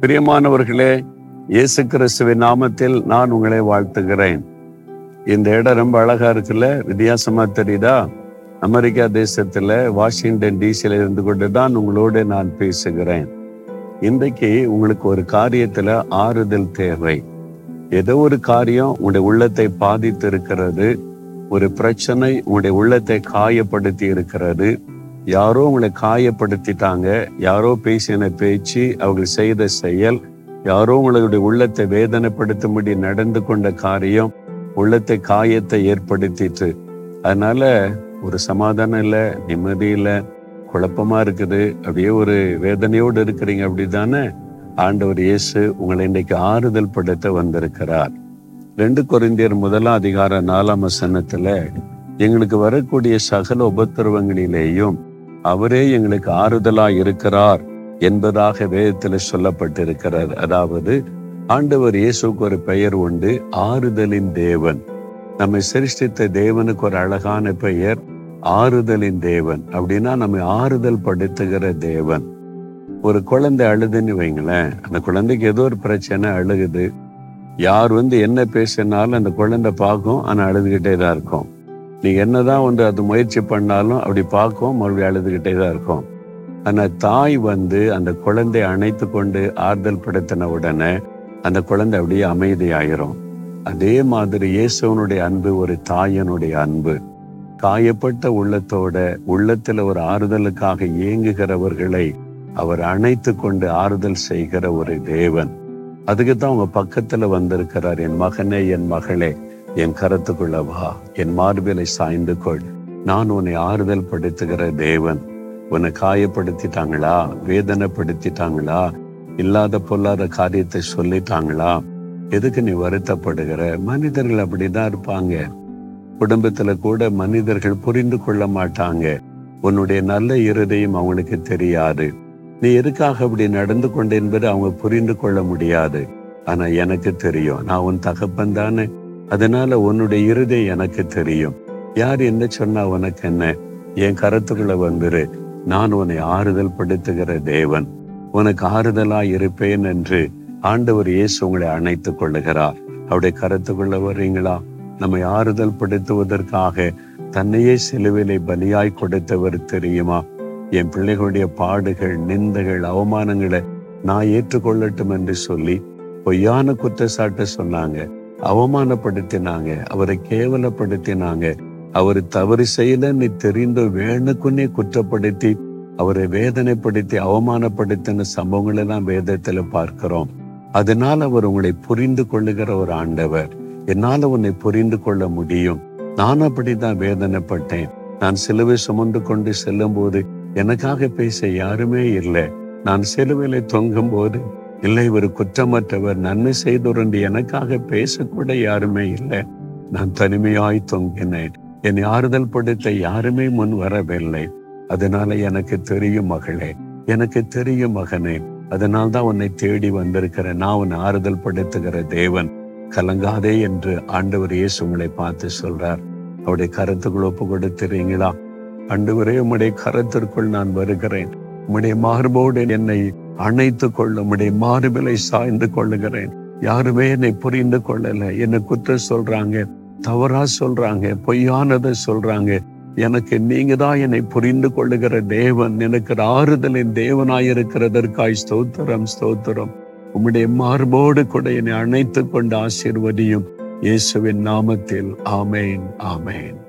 பிரியமானவர்களே இயேசு கிறிஸ்துவின் நாமத்தில் நான் உங்களை வாழ்த்துகிறேன். இந்த இடம் ரொம்ப அழகா இருக்குல்ல? வித்தியாசமா தெரியுதா? அமெரிக்கா தேசத்துல வாஷிங்டன் டிசியில இருந்து கொண்டு தான் உங்களோடு நான் பேசுகிறேன். இன்றைக்கு உங்களுக்கு ஒரு காரியத்துல ஆறுதல் தேவை. ஏதோ ஒரு காரியம் உங்களுடைய உள்ளத்தை பாதித்து இருக்கிறது ஒரு பிரச்சனை உங்களுடைய உள்ளத்தை காயப்படுத்தி இருக்கிறது யாரோ உங்களை காயப்படுத்திட்டாங்க யாரோ பேசின பேச்சு அவர்கள் செய்த செயல் யாரோ உங்களுடைய உள்ளத்தை வேதனைப்படுத்தும்படி நடந்து கொண்ட காரியம் உள்ளத்தை காயத்தை ஏற்படுத்திட்டு. அதனால ஒரு சமாதானம் இல்லை நிம்மதி இல்லை குழப்பமா இருக்குது அப்படியே ஒரு வேதனையோடு இருக்கிறீங்க அப்படிதானே ஆண்டவர் இயேசு உங்களை இன்னைக்கு ஆறுதல் படுத்த வந்திருக்கிறார். ரெண்டு குறைந்தியர் முதலாம் அதிகார நாலாம் வசனத்துல எங்களுக்கு வரக்கூடிய சகல உபத்திரவங்களிலேயும் அவரே எங்களுக்கு ஆறுதலா இருக்கிறார் என்பதாக வேதத்துல சொல்லப்பட்டிருக்கிறார் அதாவது ஆண்டவர் இயேசுக்கு ஒரு பெயர் உண்டு ஆறுதலின் தேவன். நம்மை சிருஷ்டித்த தேவனுக்கு ஒரு அழகான பெயர் ஆறுதலின் தேவன். அப்படின்னா நம்மை ஆறுதல் படுத்துகிற தேவன். ஒரு குழந்தை அழுதுன்னு வைங்களேன் அந்த குழந்தைக்கு ஏதோ ஒரு பிரச்சனை அழுகுது. யார் வந்து என்ன பேசினாலும் அந்த குழந்தை பார்க்கும் ஆனால் அழுதுகிட்டே தான் இருக்கும். நீ என்னதான் வந்து அது முயற்சி பண்ணாலும் அப்படி பார்க்கும் மறுபடியும் அழுதுகிட்டே தான் இருக்கும். ஆனால் தாய் வந்து அந்த குழந்தை அணைத்து கொண்டு ஆறுதல் படுத்தின உடனே அந்த குழந்தை அப்படியே அமைதியாயிரும். அதே மாதிரி இயேசுவனுடைய அன்பு ஒரு தாயனுடைய அன்பு. காயப்பட்ட உள்ளத்தோட உள்ளத்தில் ஒரு ஆறுதலுக்காக இயங்குகிறவர்களை அவர் அணைத்து கொண்டு ஆறுதல் செய்கிற ஒரு தேவன். அதுக்கு தான் உங்க பக்கத்துல வந்திருக்கிறார் என் மகனே என் மகளே. என் கருத்துக்குள்ள வா என் மார்பிலை சாய்ந்து கொள். நான் உன்னை ஆறுதல் படுத்துகிற தேவன். உன்னை காயப்படுத்திட்டாங்களா வேதனைப்படுத்திட்டாங்களா இல்லாத பொல்லாத காரியத்தை சொல்லிட்டாங்களா? எதுக்கு நீ வருத்தப்படுகிற? மனிதர்கள் அப்படிதான் இருப்பாங்க. குடும்பத்துல கூட மனிதர்கள் புரிந்து கொள்ள மாட்டாங்க. உன்னுடைய நல்ல இருதயம் அவங்களுக்கு தெரியாது. நீ எதுக்காக அப்படி நடந்து கொண்டு என்பது அவங்க புரிந்து கொள்ள முடியாது. ஆனா எனக்கு தெரியும் நான் உன் தகப்பன் தானே. அதனால உன்னுடைய இருதை எனக்கு தெரியும். யார் என்ன சொன்னா உனக்கு என்ன? என் கருத்துக்குள்ள வந்துரு. நான் உன்னை ஆறுதல் படுத்துகிற தேவன். உனக்கு ஆறுதலா இருப்பேன் என்று ஆண்டவர் இயேசு உங்களை அணைத்துக் கொள்ளுகிறார். அவருடைய கருத்துக்குள்ள வர்றீங்களா? நம்மை ஆறுதல் படுத்துவதற்காக தன்னையே சிலுவிலை பலியாய் கொடுத்தவர் தெரியுமா? என் பிள்ளைகளுடைய பாடுகள் நிந்தைகள் அவமானங்களை நான் ஏற்றுக்கொள்ளட்டும் என்று சொல்லி பொய்யான குற்றச்சாட்டு சொன்னாங்க. அவமானப்படுத்தினாங்க அவரை கேவலப்படுத்தினாங்க. அவர் தவறு செய்யல நீ தெரிந்து வேணுக்குன்னே குற்றப்படுத்தி அவரை வேதனைப்படுத்தி அவமானப்படுத்தின சம்பவங்கள் எல்லாம் வேதத்துல பார்க்கிறோம். அதனால அவர் உங்களை புரிந்து கொள்ளுகிற ஒரு ஆண்டவர். என்னால உன்னை புரிந்து கொள்ள முடியும். நான் அப்படிதான் வேதனைப்பட்டேன். நான் சிலுவை சுமந்து கொண்டு செல்லும் போது எனக்காக பேச யாருமே இல்லை. நான் சிலுவையில தொங்கும் போது இல்லை ஒரு குற்றமற்றவர் நன்மை செய்தோர் எனக்காக பேசக்கூட யாருமே இல்லை. நான் தனிமையாய் தொங்கினேன். என்னை ஆறுதல் படுத்த யாருமே முன் வரவில்லை. அதனால எனக்கு தெரியும் மகளே எனக்கு தெரியும் மகனே அதனால் தான் உன்னை தேடி வந்திருக்கிறேன் நான் உன்னை ஆறுதல் படுத்துகிற தேவன். கலங்காதே என்று ஆண்டவர் இயேசு உங்களை பார்த்து சொல்றார். அவருடைய கருத்துக்குள் ஒப்பு கொடுத்துறீங்களா ஆண்டவரே உம்முடைய கருத்திற்குள் நான் வருகிறேன். உம்முடைய மார்போடு என்னை அணைத்து கொள்ளும்படி மாறுபிலை சாய்ந்து கொள்ளுகிறேன். யாருமே என்னை புரிந்து கொள்ளல. என்னை குற்றம் சொல்றாங்க தவறா சொல்றாங்க பொய்யானதை சொல்றாங்க. எனக்கு நீங்க தான் என்னை புரிந்து கொள்ளுகிற தேவன். எனக்கு ஆறுதலின் தேவனாயிருக்கிறதற்காய் ஸ்தோத்திரம் ஸ்தோத்திரம். உம்முடைய மார்போடு கூட என்னை அணைத்து கொண்டு ஆசிர்வதியும் இயேசுவின் நாமத்தில். ஆமேன் ஆமேன்.